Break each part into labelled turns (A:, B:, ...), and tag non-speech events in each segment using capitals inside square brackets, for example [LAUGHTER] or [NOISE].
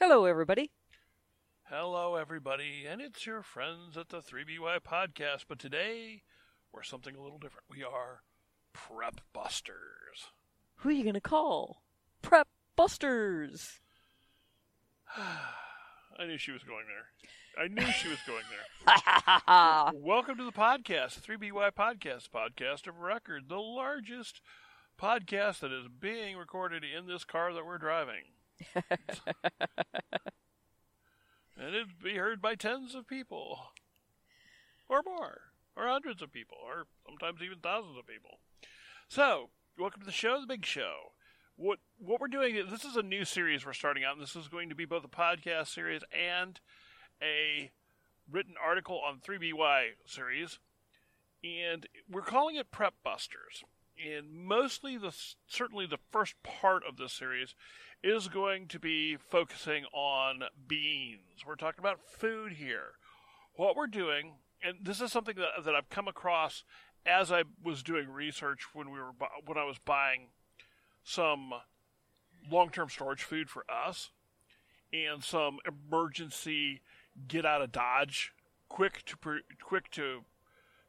A: Hello, everybody.
B: Hello, everybody, and it's your friends at the 3BY podcast. But today, we're something a little different. We are Prep Busters.
A: Who are you going to call? Prep Busters. [SIGHS]
B: I knew she was going there. I knew she was going there. [LAUGHS] Welcome to the podcast, 3BY Podcast, podcast of record, the largest podcast that is being recorded in this car that we're driving. And it'd be heard by tens of people, or more, or hundreds of people, or sometimes even thousands of people. So, welcome to the show, the big show. What what we're doing? This is a new series we're starting out. And this is going to be both a podcast series and a written article on 3BY series, and we're calling it Prep Busters. And mostly the certainly the first part of this series is going to be focusing on beans. We're talking about food here. What we're doing, and this is something that, that I've come across as I was doing research when we were when I was buying some long-term storage food for us and some emergency get out of dodge quick to pre- quick to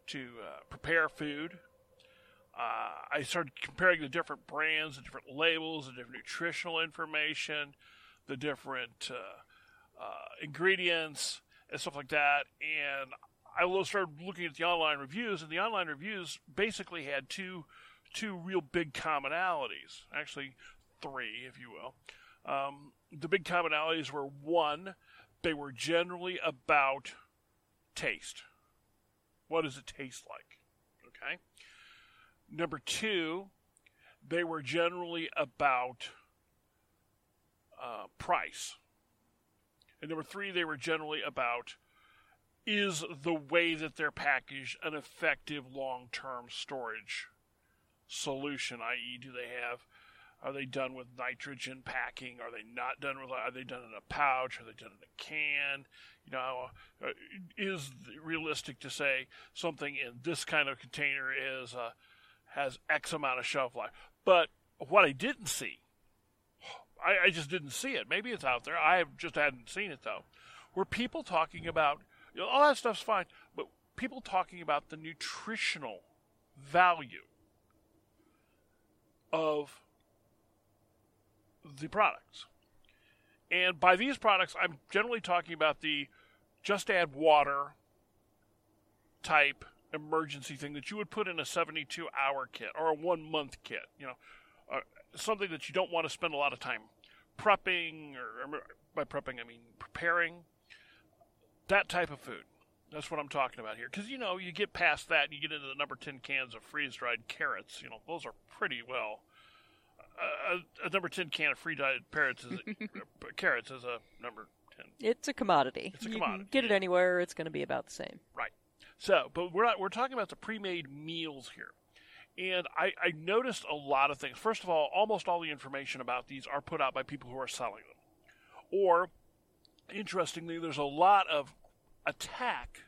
B: to uh, prepare food uh, I started comparing the different brands, the different labels, the different nutritional information, the different uh, uh, ingredients, and stuff like that. And I started looking at the online reviews, and the online reviews basically had two two real big commonalities. Actually, three, if you will. Um, the big commonalities were one, they were generally about taste. What does it taste like? Okay. Number two, they were generally about uh, price. And number three, they were generally about is the way that they're packaged an effective long term storage solution, i.e., do they have are they done with nitrogen packing? Are they not done with? Are they done in a pouch? Are they done in a can? You know, uh, is realistic to say something in this kind of container is uh, has X amount of shelf life. But what I didn't see, I, I just didn't see it. Maybe it's out there. I just hadn't seen it though. Were people talking about you know, all that stuff's fine, but people talking about the nutritional value of the products. And by these products, I'm generally talking about the just add water type emergency thing that you would put in a 72 hour kit or a one month kit. You know, uh, something that you don't want to spend a lot of time prepping, or, or by prepping, I mean preparing. That type of food. That's what I'm talking about here. Because, you know, you get past that and you get into the number 10 cans of freeze dried carrots. You know, those are pretty well. Uh, a, a, number 10 can of freeze dried carrots is, [LAUGHS] uh, carrots is a number 10.
A: It's a commodity.
B: It's a commodity.
A: Get it anywhere, it's going to be about the same.
B: Right. So, but we're not, we're talking about the pre-made meals here. And I, I noticed a lot of things. First of all, almost all the information about these are put out by people who are selling them. Or, interestingly, there's a lot of attack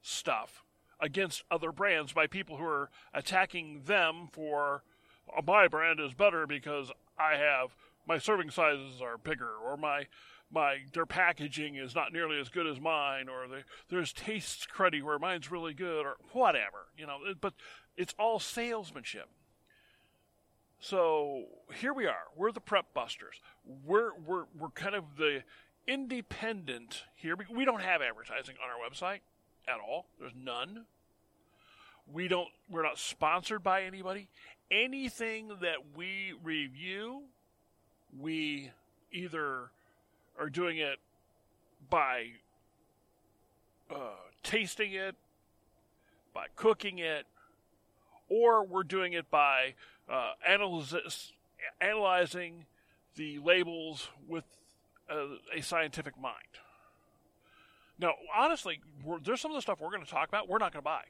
B: stuff against other brands by people who are attacking them for oh, my brand is better because I have my serving sizes are bigger or my my their packaging is not nearly as good as mine, or the, there's taste cruddy where mine's really good, or whatever, you know. But it's all salesmanship. So here we are. We're the prep busters. We're we're we're kind of the independent here. We don't have advertising on our website at all. There's none. We don't. We're not sponsored by anybody. Anything that we review, we either are doing it by uh, tasting it, by cooking it, or we're doing it by uh, analysis, analyzing the labels with a, a scientific mind. Now, honestly, there's some of the stuff we're going to talk about we're not going to buy.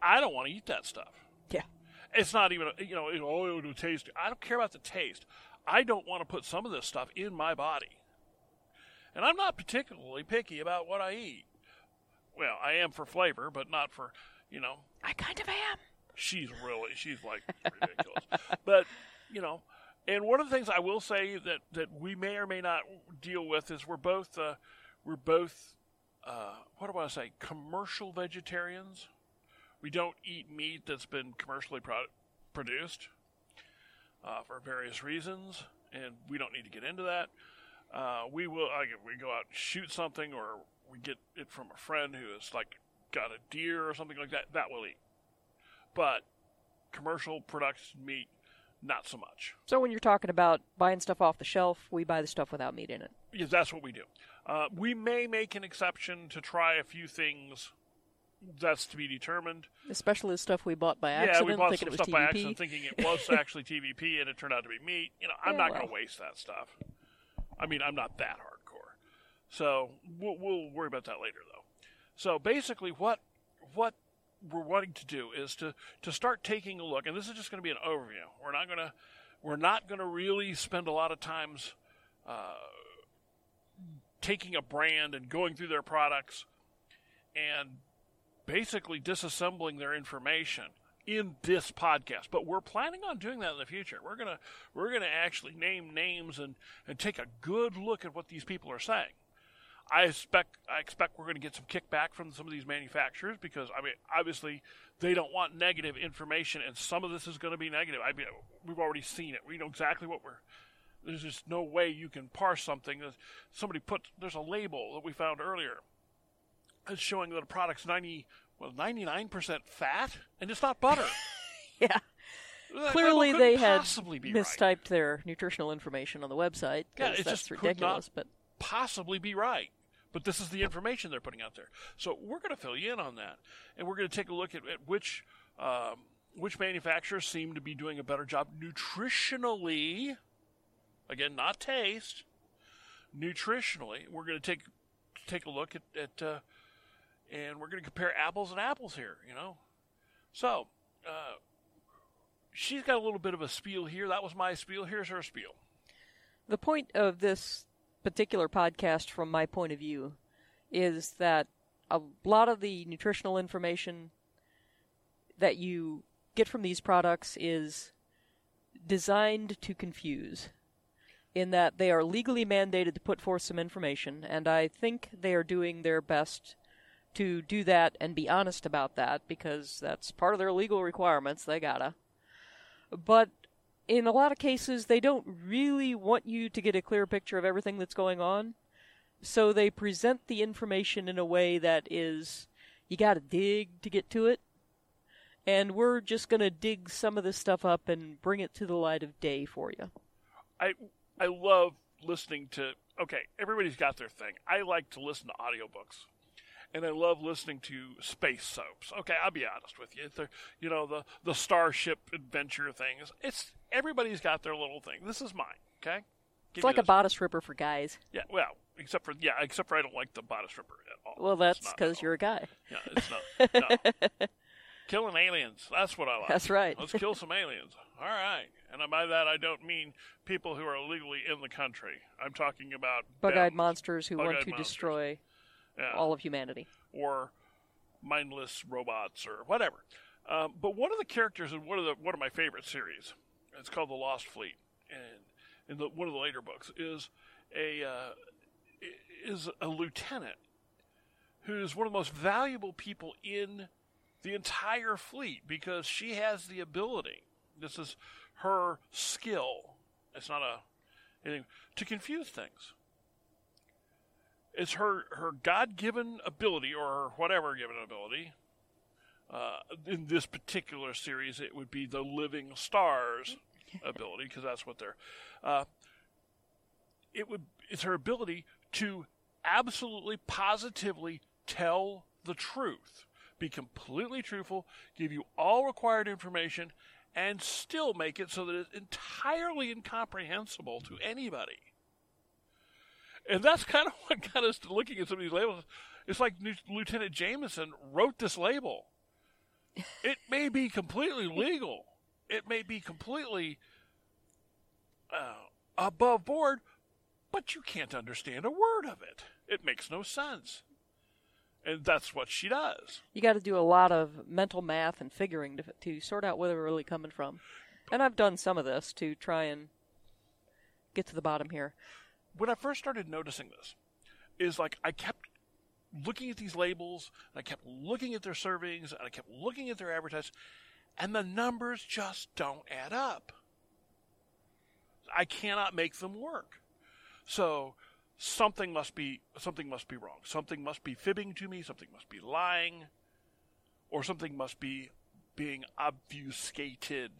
B: I don't want to eat that stuff.
A: Yeah.
B: It's not even, you know, oh, it would taste. I don't care about the taste. I don't want to put some of this stuff in my body. And I'm not particularly picky about what I eat. Well, I am for flavor, but not for, you know.
A: I kind of am.
B: She's really, she's like ridiculous. [LAUGHS] but, you know, And one of the things I will say that, that we may or may not deal with is we're both uh, we're both uh, what do I say commercial vegetarians. We don't eat meat that's been commercially pro- produced uh, for various reasons, and we don't need to get into that. Uh, we will like we go out and shoot something, or we get it from a friend who has like got a deer or something like that. That we'll eat, but commercial production meat, not so much.
A: So when you're talking about buying stuff off the shelf, we buy the stuff without meat in it.
B: Yes, that's what we do. Uh, we may make an exception to try a few things. That's to be determined.
A: Especially the stuff we bought by accident.
B: yeah,
A: accident,
B: we bought
A: thinking
B: some
A: it was
B: stuff
A: TVP.
B: by accident, thinking it was [LAUGHS] actually TVP, and it turned out to be meat. You know, I'm
A: Yeah,
B: not going to waste that stuff. I mean, I'm not that hardcore, so we'll, we'll worry about that later, though. So basically, what what we're wanting to do is to to start taking a look, and this is just going to be an overview. We're not to we're not to really spend a lot of times uh, taking a brand and going through their products and basically disassembling their information in this podcast. But we're planning on doing that in the future. We're gonna we're gonna actually name names and, and take a good look at what these people are saying. I expect I expect we're going to get some kickback from some of these manufacturers because I mean obviously they don't want negative information and some of this is going to be negative. I mean we've already seen it. We know exactly what we're. There's just no way you can parse something. There's- Somebody put there's a label that we found earlier. It's showing that a product's ninety well ninety nine percent fat and it's not butter. [LAUGHS]
A: Yeah.
B: That
A: Clearly, they had
B: possibly right.
A: mistyped their nutritional information on the website.
B: Yeah,
A: 'cause
B: it
A: that's
B: just could
A: ridiculous.
B: not-
A: But
B: possibly be right. But this is the information they're putting out there. So we're going to fill you in on that, and we're going to take a look at, at which um, which manufacturers seem to be doing a better job nutritionally. Again, not taste. Nutritionally, we're going to take take a look at, at uh, and we're going to compare apples and apples here. You know, so uh, she's got a little bit of a spiel here. That was my spiel. Here's her spiel.
A: the point of this particular podcast, from my point of view, is that a lot of the nutritional information that you get from these products is designed to confuse. In that they are legally mandated to put forth some information, and I think they are doing their best to do that and be honest about that because that's part of their legal requirements. They gotta. But in a lot of cases, they don't really want you to get a clear picture of everything that's going on. So they present the information in a way that is, you gotta dig to get to it. And we're just gonna dig some of this stuff up and bring it to the light of day for you.
B: I I love listening to okay, everybody's got their thing. I like to listen to audiobooks. And I love listening to space soaps. Okay, I'll be honest with you. The you know, the the Starship Adventure things. It's everybody's got their little thing. This is mine, okay? Give
A: It's like a bodice ripper for guys.
B: Yeah, well, except for yeah, except for I don't like the bodice ripper at all.
A: Well, that's because you're a guy.
B: Yeah, it's not. No. [LAUGHS] Killing aliens. That's what I like.
A: That's right.
B: Let's kill some aliens. All right. And by that, I don't mean people who are illegally in the country. I'm talking about
A: Bug-eyed monsters who want to
B: monsters.
A: destroy
B: yeah,
A: all of humanity.
B: or mindless robots or whatever. Um, but one of the characters in one of the one of my favorite series, it's called The Lost Fleet, and in the, one of the later books is a uh, is a lieutenant who's one of the most valuable people in the entire fleet because she has the ability. This is her skill. It's not a anything to confuse things. It's her her God given ability or her whatever given ability. Uh, in this particular series, it would be the living stars [LAUGHS] ability because that's what they're. Uh, it would it's her ability to absolutely positively tell the truth be completely truthful give you all required information and still make it so that it's entirely incomprehensible to anybody and that's kind of [LAUGHS] what got us to looking at some of these labels it's like lieutenant Jamenson wrote this label it may be completely legal it may be completely uh, above board but you can't understand a word of it. It makes no sense. And that's what she does.
A: You got to do a lot of mental math and figuring to, to sort out where they're really coming from. And I've done some of this to try and get to the bottom here.
B: When I first started noticing this, is like I kept looking at these labels, and I kept looking at their servings, and I kept looking at their advertisements, and the numbers just don't add up. I cannot make them work. So something must be something must be wrong. Something must be fibbing to me. Something must be lying, or something must be being obfuscated.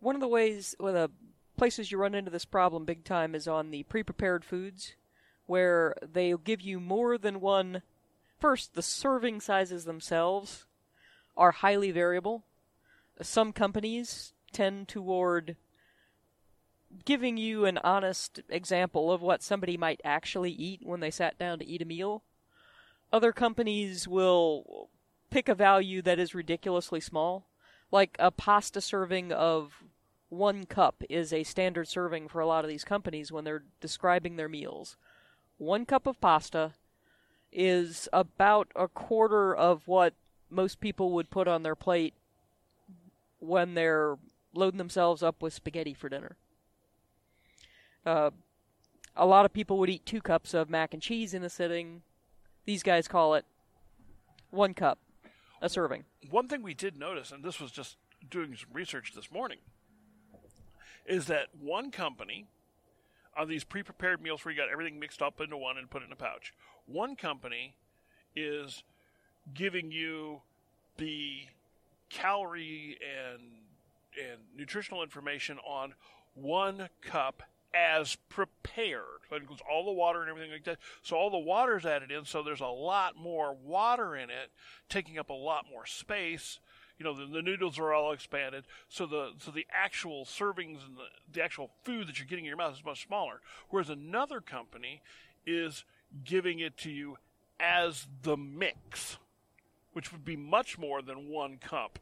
A: One of the ways, of the places you run into this problem big time is on the pre-prepared foods, where they'll give you more than one. First, the serving sizes themselves are highly variable. Some companies tend toward giving you an honest example of what somebody might actually eat when they sat down to eat a meal. Other companies will pick a value that is ridiculously small. Like a pasta serving of one cup is a standard serving for a lot of these companies when they're describing their meals. One cup of pasta is about a quarter of what most people would put on their plate when they're loading themselves up with spaghetti for dinner. Uh, a lot of people would eat two cups of mac and cheese in a sitting. These guys call it one cup, a serving.
B: One thing we did notice, and this was just doing some research this morning, is that one company on these pre-prepared meals where you got everything mixed up into one and put it in a pouch. One company is giving you the calorie and and nutritional information on one cup as prepared. So includes all the water and everything like that. So all the water's added in, so there's a lot more water in it, taking up a lot more space. You know, the, the noodles are all expanded, so the so the actual servings and the, the actual food that you're getting in your mouth is much smaller. Whereas another company is giving it to you as the mix, which would be much more than one cup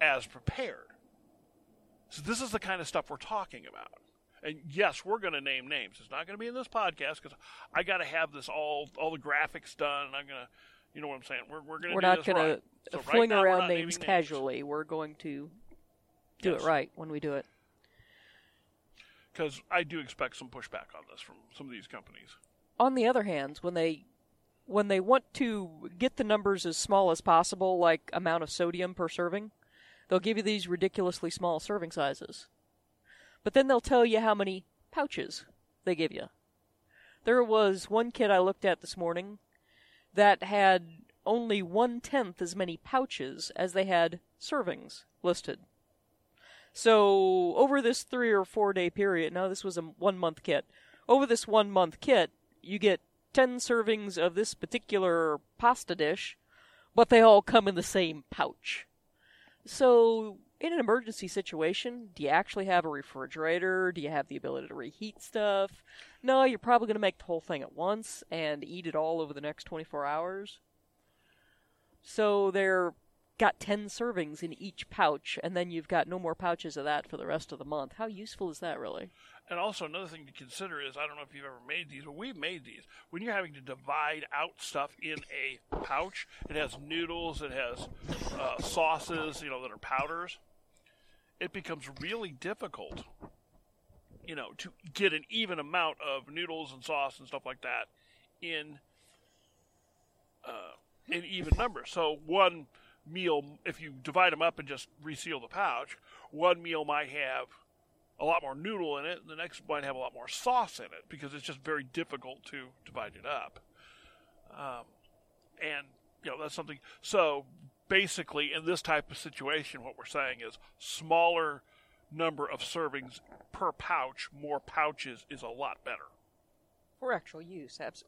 B: as prepared. So this is the kind of stuff we're talking about. And yes, we're going to name names. It's not going to be in this podcast because I got to have this all all the graphics done. I'm going to, you know what I'm saying. We're we're going to
A: We're not
B: right.
A: to
B: So
A: fling
B: we're
A: around
B: not
A: names casually. We're going to do
B: Yes.
A: it right when we do it.
B: because I do expect some pushback on this from some of these companies.
A: on the other hand, when they when they want to get the numbers as small as possible, like amount of sodium per serving, they'll give you these ridiculously small serving sizes. But then they'll tell you how many pouches they give you. There was one kit I looked at this morning that had only one tenth as many pouches as they had servings listed. So over this three or four day period, now this was a one month kit. Over this one month kit, you get 10 servings of this particular pasta dish, but they all come in the same pouch. So, in an emergency situation, do you actually have a refrigerator? Do you have the ability to reheat stuff? No, you're probably going to make the whole thing at once and eat it all over the next 24 hours. So, they're got 10 servings in each pouch, and then you've got no more pouches of that for the rest of the month. How useful is that, really?
B: And also another thing to consider is I don't know if you've ever made these, but we've made these. When you're having to divide out stuff in a pouch, it has noodles, it has uh, sauces, you know, that are powders. It becomes really difficult, you know, to get an even amount of noodles and sauce and stuff like that in uh, in even numbers. So one meal, if you divide them up and just reseal the pouch, one meal might have a lot more noodle in it, and the next might have a lot more sauce in it because it's just very difficult to divide it up. Um, and you know that's something. So basically, in this type of situation, what we're saying is smaller number of servings per pouch, more pouches is a lot better.
A: For actual use, abs-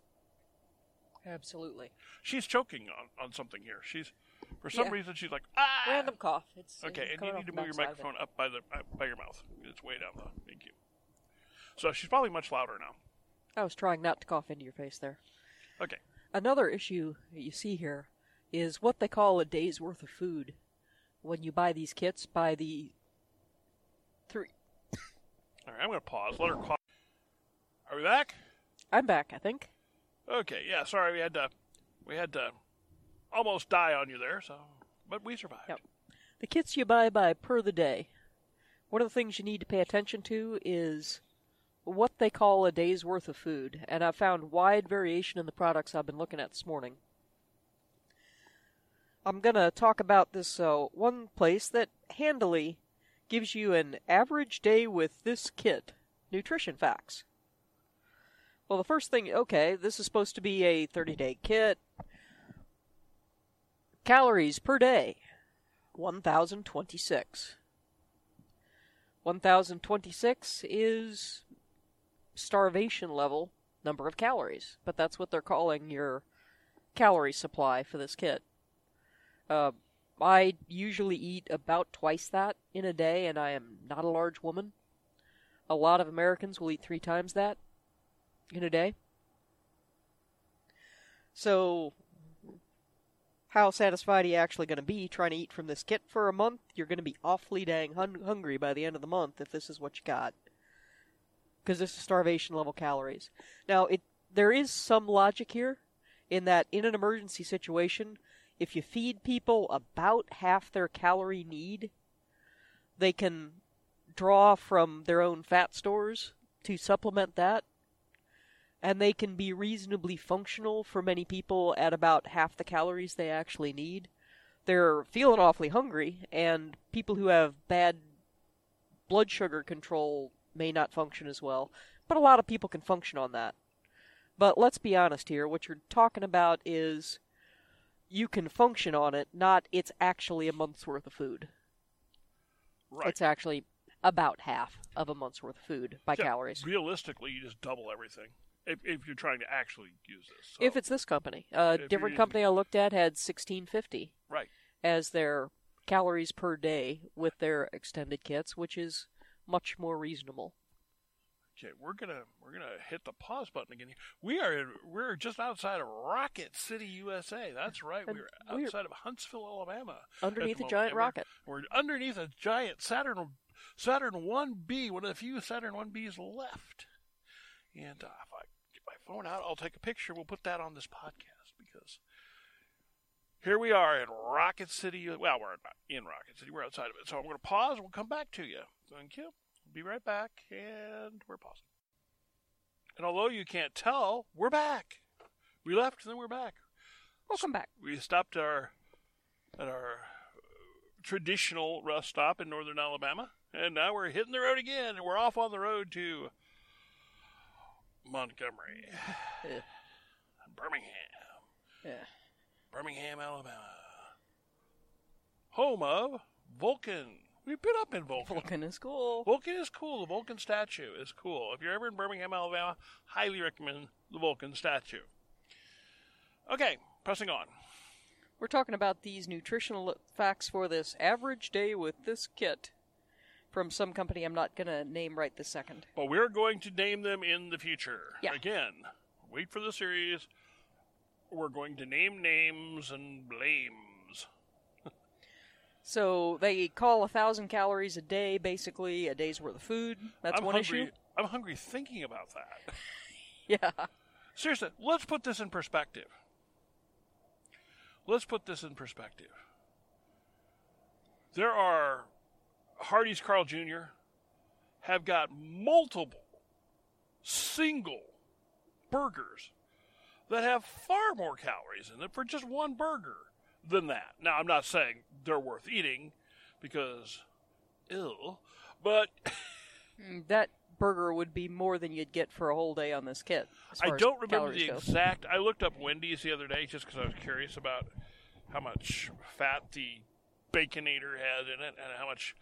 A: absolutely.
B: She's choking on, on something here. She's for some
A: Yeah.
B: reason she's like ah.
A: Random cough. It's uh,
B: Okay, and you need to move your
A: backside of it.
B: microphone up by the uh, by your mouth. It's way down low. Thank you. So she's probably much louder now.
A: I was trying not to cough into your face there.
B: Okay.
A: Another issue that you see here is what they call a day's worth of food. When you buy these kits, by the three. [COUGHS]
B: All right, I'm going to pause. Let her cough. Are we back?
A: I'm back, I think.
B: Okay. Yeah. Sorry, we had to we had to almost die on you there. So, but we survived.
A: Yep. The kits you buy by per the day. one of the things you need to pay attention to is what they call a day's worth of food, and I've found wide variation in the products I've been looking at this morning. I'm going to talk about this uh, one place that handily gives you an average day with this kit nutrition facts. Well, the first thing, okay, this is supposed to be a 30 day kit. Calories per day 1,026. 1,026 is starvation level number of calories, but that's what they're calling your calorie supply for this kit. Uh, I usually eat about twice that in a day, and I am not a large woman. A lot of Americans will eat three times that in a day. So, how satisfied are you actually going to be trying to eat from this kit for a month? You're going to be awfully dang hun- hungry by the end of the month if this is what you got. Because this is starvation level calories. Now, it there is some logic here in that in an emergency situation, if you feed people about half their calorie need, they can draw from their own fat stores to supplement that. And they can be reasonably functional for many people at about half the calories they actually need. They're feeling awfully hungry, and people who have bad blood sugar control may not function as well, but a lot of people can function on that. But let's be honest here, what you're talking about is you can function on it, not it's actually a month's worth of food.
B: Right.
A: It's actually about half of a month's worth of food by
B: Yeah,
A: calories.
B: Realistically, you just double everything if, if you're trying to actually use this. So,
A: If it's this company, a different
B: using-
A: company I looked at had 1650
B: right,
A: as their calories per day with their extended kits, which is much more reasonable.
B: Okay, we're gonna we're gonna hit the pause button again. here. We are in, we're just outside of Rocket City, USA. That's right. We're
A: we're-
B: outside of Huntsville, Alabama.
A: Underneath a giant
B: we're-
A: rocket.
B: We're underneath a giant Saturn Saturn One B, one of the few Saturn One Bs left. And uh, if I get my phone out, I'll take a picture. We'll put that on this podcast because here we are in Rocket City. Well, we're not in Rocket City. We're outside of it. So I'm going to pause. We'll come back to you. Thank you. Be right back. And we're pausing. And although you can't tell, we're back. We left and then we're back.
A: Welcome back.
B: We stopped our at our uh, traditional rest stop in northern Alabama, and now we're hitting the road again, and we're off on the road to Montgomery,
A: Yeah. [SIGHS]
B: Birmingham,
A: Yeah.
B: Birmingham, Alabama, home of Vulcan. We've been up in Vulcan.
A: Vulcan is cool.
B: Vulcan is cool. The Vulcan statue is cool. If you're ever in Birmingham, Alabama, highly recommend the Vulcan statue. Okay, pressing on.
A: We're talking about these nutritional facts for this average day with this kit from some company I'm not going to name right this second.
B: But we're going to name them in the future.
A: Yeah.
B: Again, wait for the series. We're going to name names and blames.
A: So they call a thousand calories a day basically a day's worth of food. That's
B: I'm
A: one
B: hungry.
A: issue.
B: I'm hungry thinking about that. [LAUGHS]
A: Yeah.
B: Seriously, let's put this in perspective. Let's put this in perspective. There are Hardee's Carl Jr. have got multiple single burgers that have far more calories in them for just one burger than that. Now, I'm not saying they're worth eating because ill, but
A: Mm, That burger would be more than you'd get for a whole day on this kit.
B: I don't remember the
A: go.
B: exact. I looked up Wendy's the other day just because I was curious about how much fat the Baconator had in it and how much.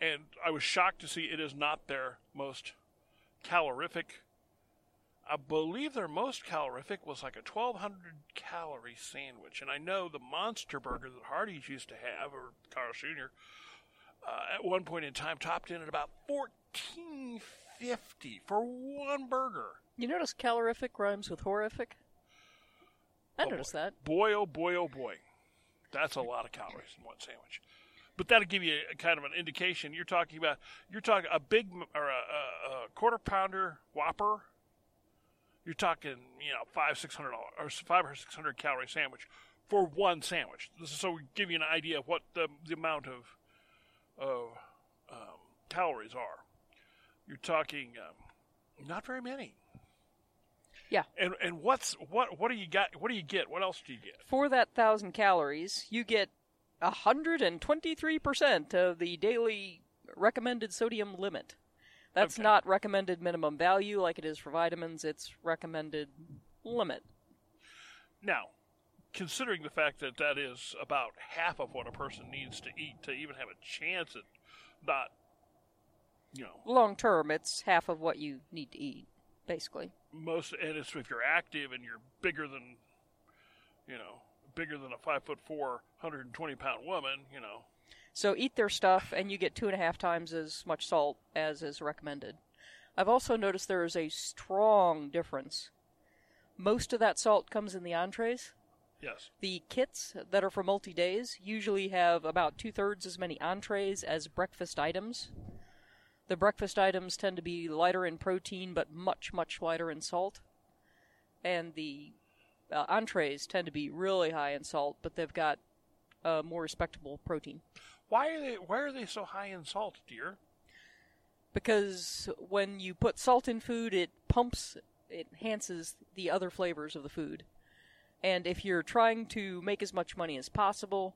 B: And I was shocked to see it is not their most calorific. I believe their most calorific was like a 1200 calorie sandwich. And I know the monster burger that Hardee's used to have, or Carl's Jr., uh, at one point in time topped in at about 1450 for one burger.
A: You notice calorific rhymes with horrific? I
B: Oh,
A: noticed
B: boy.
A: that.
B: Boy, oh boy, oh boy. That's a lot of calories in one sandwich. But that'll give you a, kind of an indication. You're talking about you're talking a big or a, a, a quarter pounder Whopper. You're talking you know five six hundred or five or six hundred calorie sandwich for one sandwich. This is so we give you an idea of what the the amount of of um, calories are, you're talking um, not very many.
A: Yeah.
B: And and what's what what do you got? What do you get? What else do you get?
A: For that thousand calories, you get 123% of the daily recommended sodium limit. That's
B: Okay.
A: not recommended minimum value like it is for vitamins, it's recommended limit.
B: Now, considering the fact that that is about half of what a person needs to eat to even have a chance at not, you know,
A: Long term, it's half of what you need to eat, basically.
B: most, and it's if you're active and you're bigger than, you know, bigger than a five foot four, 120 pound woman, you know,
A: So eat their stuff, and you get two and a half times as much salt as is recommended. I've also noticed there is a strong difference. Most of that salt comes in the entrees.
B: yes.
A: The kits that are for multi days usually have about two thirds as many entrees as breakfast items. The breakfast items tend to be lighter in protein but much, much lighter in salt. And the uh, entrees tend to be really high in salt, but they've got uh, more respectable protein.
B: Why are they? Why are they so high in salt, dear?
A: Because when you put salt in food, it pumps, it enhances the other flavors of the food. And if you're trying to make as much money as possible,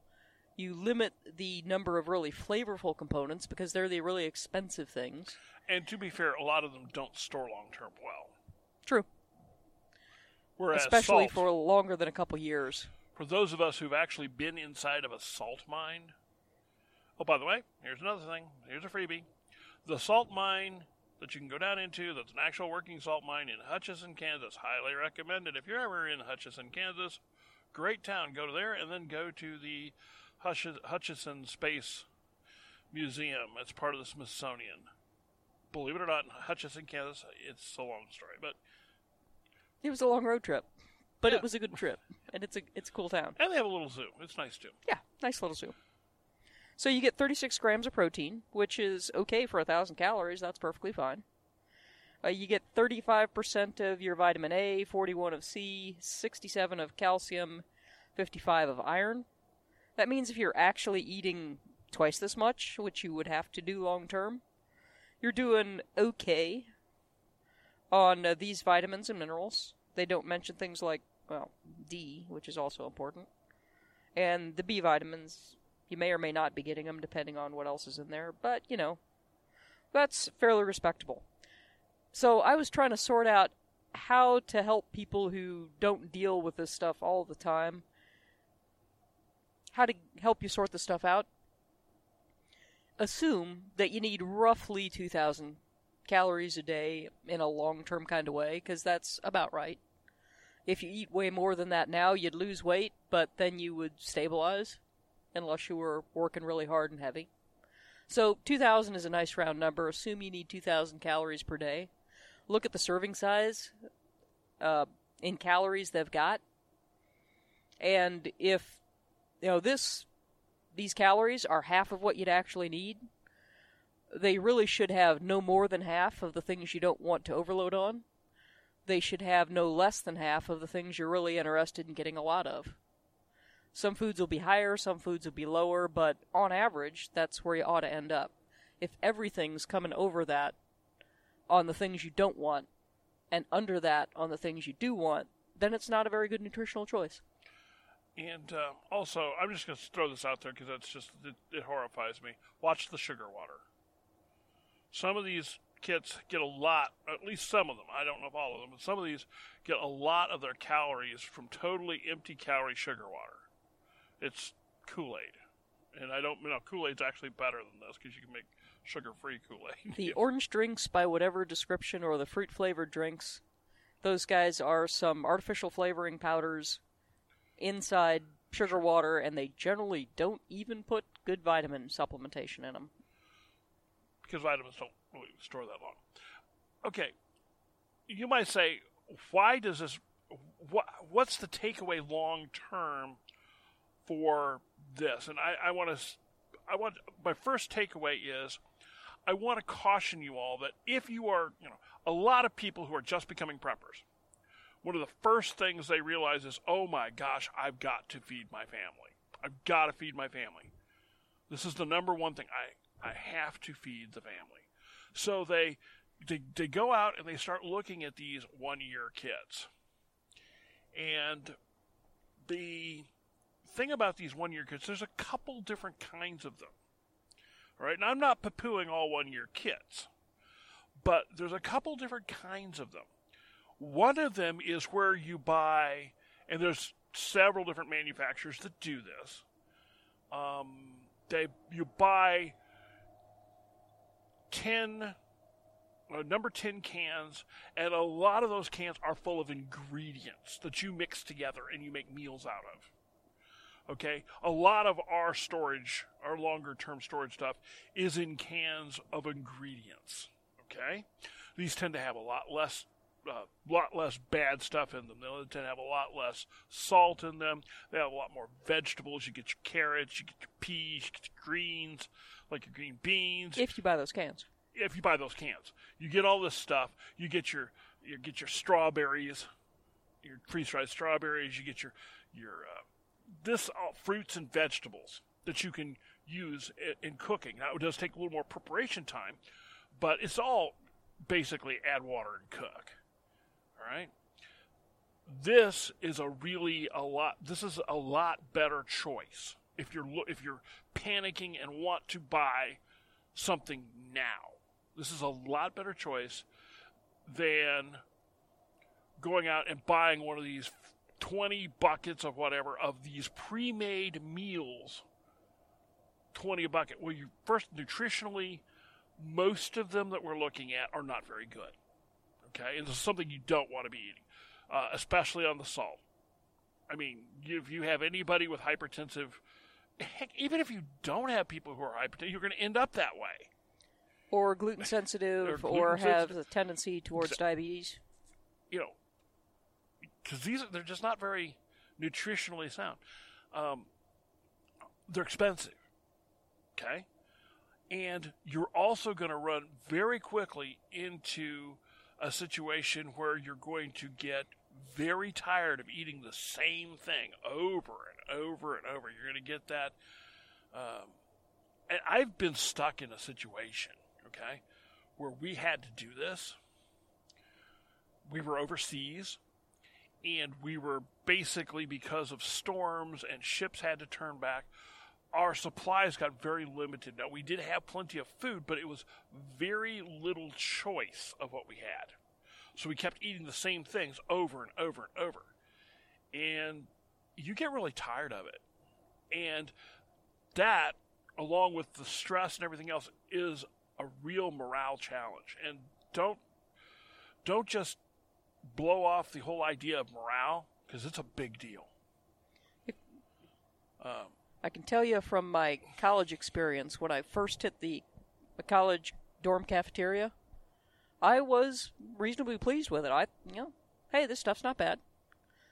A: you limit the number of really flavorful components because they're the really expensive things.
B: And to be fair, a lot of them don't store long term well.
A: True.
B: Whereas
A: Especially
B: salt,
A: for longer than a couple years.
B: for those of us who've actually been inside of a salt mine. Oh, by the way, here's another thing. Here's a freebie. The salt mine that you can go down into, that's an actual working salt mine in Hutchinson, Kansas. Highly recommended. If you're ever in Hutchinson, Kansas, great town. Go to there and then go to the Hutch- Hutchinson Space Museum. It's part of the Smithsonian. Believe it or not, in Hutchinson, Kansas, it's a long story, but
A: It was a long road trip, but
B: Yeah.
A: it was a good trip, and it's a it's a cool town.
B: and they have a little zoo. It's nice too.
A: Yeah, nice little zoo. So you get 36 grams of protein, which is okay for a thousand calories. That's perfectly fine. Uh, you get 35% of your vitamin A, 41 of C, 67 of calcium, 55 of iron. That means if you're actually eating twice this much, which you would have to do long term, you're doing okay on uh, these vitamins and minerals. They don't mention things like, well, D, which is also important. And the B vitamins, you may or may not be getting them depending on what else is in there, but you know, that's fairly respectable. So I was trying to sort out how to help people who don't deal with this stuff all the time. How to help you sort the stuff out. Assume that you need roughly 2,000 calories a day in a long term kind of way, because that's about right. If you eat way more than that now, you'd lose weight, but then you would stabilize unless you were working really hard and heavy. So 2,000 is a nice round number. Assume you need 2,000 calories per day. Look at the serving size uh, in calories they've got, and if you know this, these calories are half of what you'd actually need. They really should have no more than half of the things you don't want to overload on. They should have no less than half of the things you're really interested in getting a lot of. Some foods will be higher, some foods will be lower, but on average, that's where you ought to end up. If everything's coming over that on the things you don't want, and under that on the things you do want, then it's not a very good nutritional choice.
B: And uh, also, I'm just going to throw this out there because that's just it, it horrifies me. Watch the sugar water. Some of these kits get a lot, at least some of them. I don't know if all of them, but some of these get a lot of their calories from totally empty calorie sugar water. It's Kool Aid, and I don't. You know, Kool Aid's actually better than this because you can make sugar-free Kool Aid.
A: The orange drinks, by whatever description, or the fruit flavored drinks, those guys are some artificial flavoring powders inside sugar water, and they generally don't even put good vitamin supplementation in them.
B: because vitamins don't really store that long. Okay, you might say, why does this? What, what's the takeaway long term for this? And I, I want to, I want my first takeaway is, I want to caution you all that if you are, you know, a lot of people who are just becoming preppers, one of the first things they realize is, oh my gosh, I've got to feed my family. I've got to feed my family. This is the number one thing. I I have to feed the family. So they, they, they go out and they start looking at these one year kids. And the thing about these one year kits, there's a couple different kinds of them. All right, now I'm not poo pooing all one year kits, but there's a couple different kinds of them. One of them is where you buy, and there's several different manufacturers that do this. Um, they you buy ten uh, number 10 cans, and a lot of those cans are full of ingredients that you mix together and you make meals out of. Okay? A lot of our storage, our longer term storage stuff, is in cans of ingredients. Okay? These tend to have a lot less. A uh, lot less bad stuff in them. They tend to have a lot less salt in them. They have a lot more vegetables. You get your carrots, you get your peas, you get your greens, like your green beans.
A: If you buy those cans
B: if you buy those cans. You get all this stuff. You get your you get your strawberries, your freeze dried strawberries. You get your your uh, this all fruits and vegetables that you can use in, in cooking. Now it does take a little more preparation time, but it's all basically add water and cook. All right. This is a really a lot. This is a lot better choice if you're if you're panicking and want to buy something now. This is a lot better choice than going out and buying one of these 20 buckets of whatever of these pre-made meals. 20 a bucket. Well you first nutritionally most of them that we're looking at are not very good okay? And this is something you don't want to be eating uh, especially on the salt. I mean if you have anybody with hypertensive heck even if you don't have people who are hypertensive you're going to end up that way.
A: Or gluten sensitive, [LAUGHS] or, or have a tendency towards diabetes.
B: You know, because these they're just not very nutritionally sound. Um, they're expensive. Okay, and you're also going to run very quickly into a situation where you're going to get very tired of eating the same thing over and over and over. You're going to get that. Um, and I've been stuck in a situation okay, where we had to do this. We were overseas, and we were basically, because of storms and ships had to turn back, our supplies got very limited. Now, we did have plenty of food, but it was very little choice of what we had. So we kept eating the same things over and over and over. And you get really tired of it. And that, along with the stress and everything else, is a real morale challenge. And don't don't just blow off the whole idea of morale because it's a big deal.
A: Um, I can tell you from my college experience when I first hit the college dorm cafeteria, I was reasonably pleased with it. I, you know, hey, this stuff's not bad.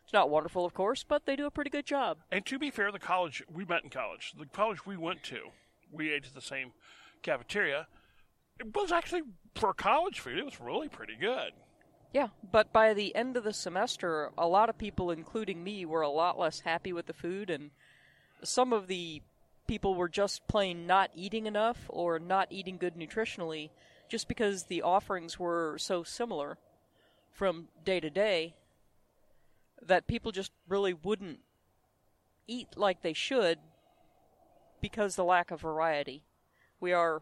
A: It's not wonderful, of course, but they do a pretty good job.
B: And to be fair, the college we met in college, the college we went to, we ate at the same cafeteria, it was actually for college food. It was really pretty good.
A: Yeah, but by the end of the semester, a lot of people, including me, were a lot less happy with the food, and some of the people were just plain not eating enough or not eating good nutritionally just because the offerings were so similar from day to day that people just really wouldn't eat like they should because the lack of variety. We are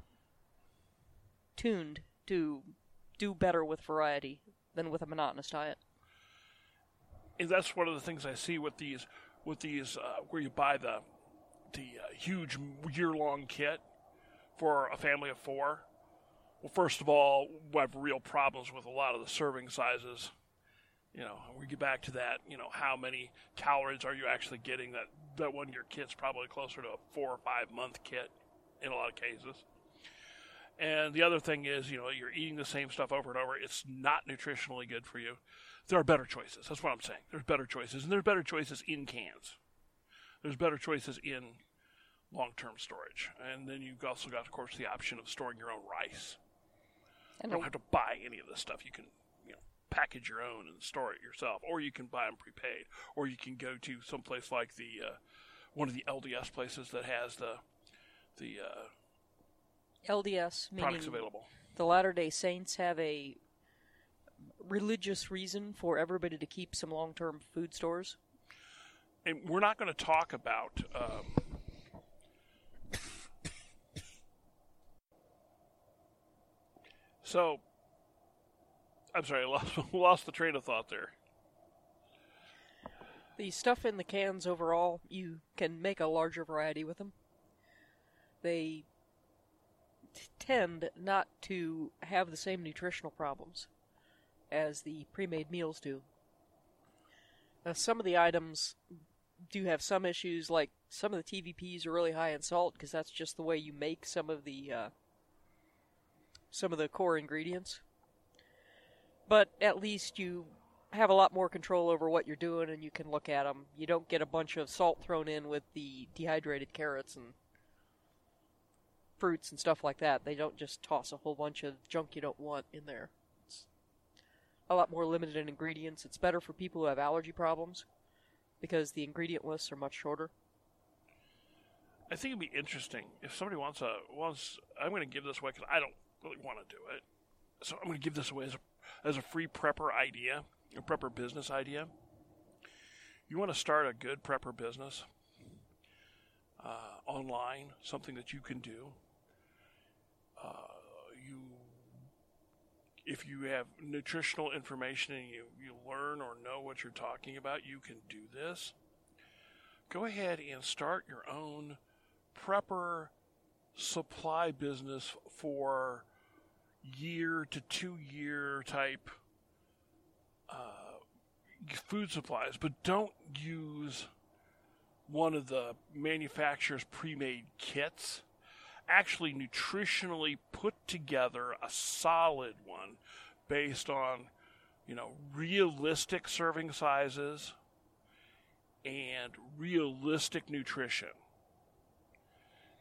A: tuned to do better with variety than with a monotonous diet.
B: And that's one of the things I see with these with these uh, where you buy the the uh, huge year long kit for a family of four. Well, first of all, we have real problems with a lot of the serving sizes. You know, we get back to that. You know, how many calories are you actually getting? That that one year kit's probably closer to a four or five month kit in a lot of cases. And the other thing is, you know, you're eating the same stuff over and over. It's not nutritionally good for you. There are better choices. That's what I'm saying. There's better choices. And there's better choices in cans. There's better choices in long term storage. And then you've also got, of course, the option of storing your own rice. And you don't have to buy any of this stuff. You can, you know, package your own and store it yourself. Or you can buy them prepaid. Or you can go to some place like the, uh, one of the LDS places that has the, the, uh,
A: LDS, meaning
B: products available.
A: the Latter day Saints have a religious reason for everybody to keep some long term food stores.
B: And we're not going to talk about. Um, so, I'm sorry, I lost, [LAUGHS] lost the train of thought there.
A: The stuff in the cans overall, you can make a larger variety with them. They tend not to have the same nutritional problems as the pre made meals do. Now, some of the items do have some issues, like some of the TVPs are really high in salt because that's just the way you make some of the uh, some of the core ingredients. But at least you have a lot more control over what you're doing, and you can look at them. You don't get a bunch of salt thrown in with the dehydrated carrots and fruits and stuff like that. They don't just toss a whole bunch of junk you don't want in there. It's a lot more limited in ingredients. It's better for people who have allergy problems because the ingredient lists are much shorter.
B: I think it'd be interesting if somebody wants a wants. I'm going to give this away because I don't really want to do it. So I'm going to give this away as a as a free prepper idea, a prepper business idea. You want to start a good prepper business uh, online, something that you can do. Uh, you, if you have nutritional information and you, you learn or know what you're talking about, you can do this. Go ahead and start your own prepper supply business for year to two year type uh, food supplies, but don't use one of the manufacturer's pre made kits. Actually, nutritionally put together a solid one based on, you know, realistic serving sizes and realistic nutrition.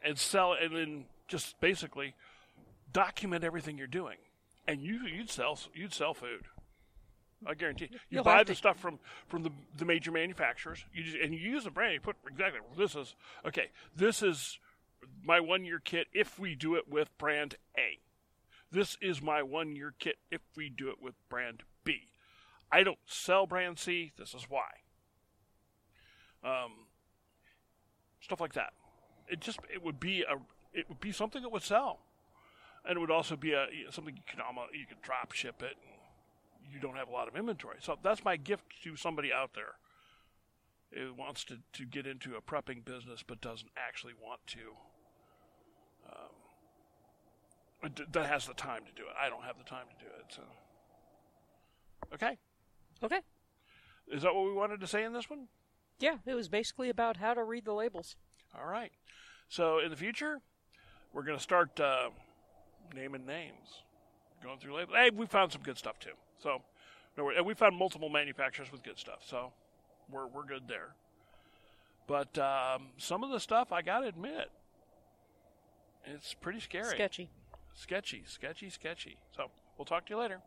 B: And sell and then just basically document everything you're doing, and you you'd sell you'd sell food. I guarantee. You
A: You'll
B: buy the
A: to.
B: stuff from from the the major manufacturers. You just, and you use the brand. You put exactly this is okay. This is my one year kit if we do it with brand A. This is my one year kit if we do it with brand B. I don't sell brand C. This is why. Um, stuff like that. It just it would be a it would be something that would sell, and it would also be a something you could almost you could drop ship it. You don't have a lot of inventory, so that's my gift to somebody out there who wants to to get into a prepping business but doesn't actually want to. That has the time to do it. I don't have the time to do it. So, okay,
A: Okay.
B: is that what we wanted to say in this one?
A: Yeah, it was basically about how to read the labels.
B: All right. So in the future, we're going to start uh, naming names, going through labels. Hey, we found some good stuff too. So, no, and we found multiple manufacturers with good stuff. So, we're we're good there. But um, some of the stuff, I got to admit, it's pretty scary,
A: Sketchy.
B: Sketchy, sketchy, sketchy. So, we'll talk to you later.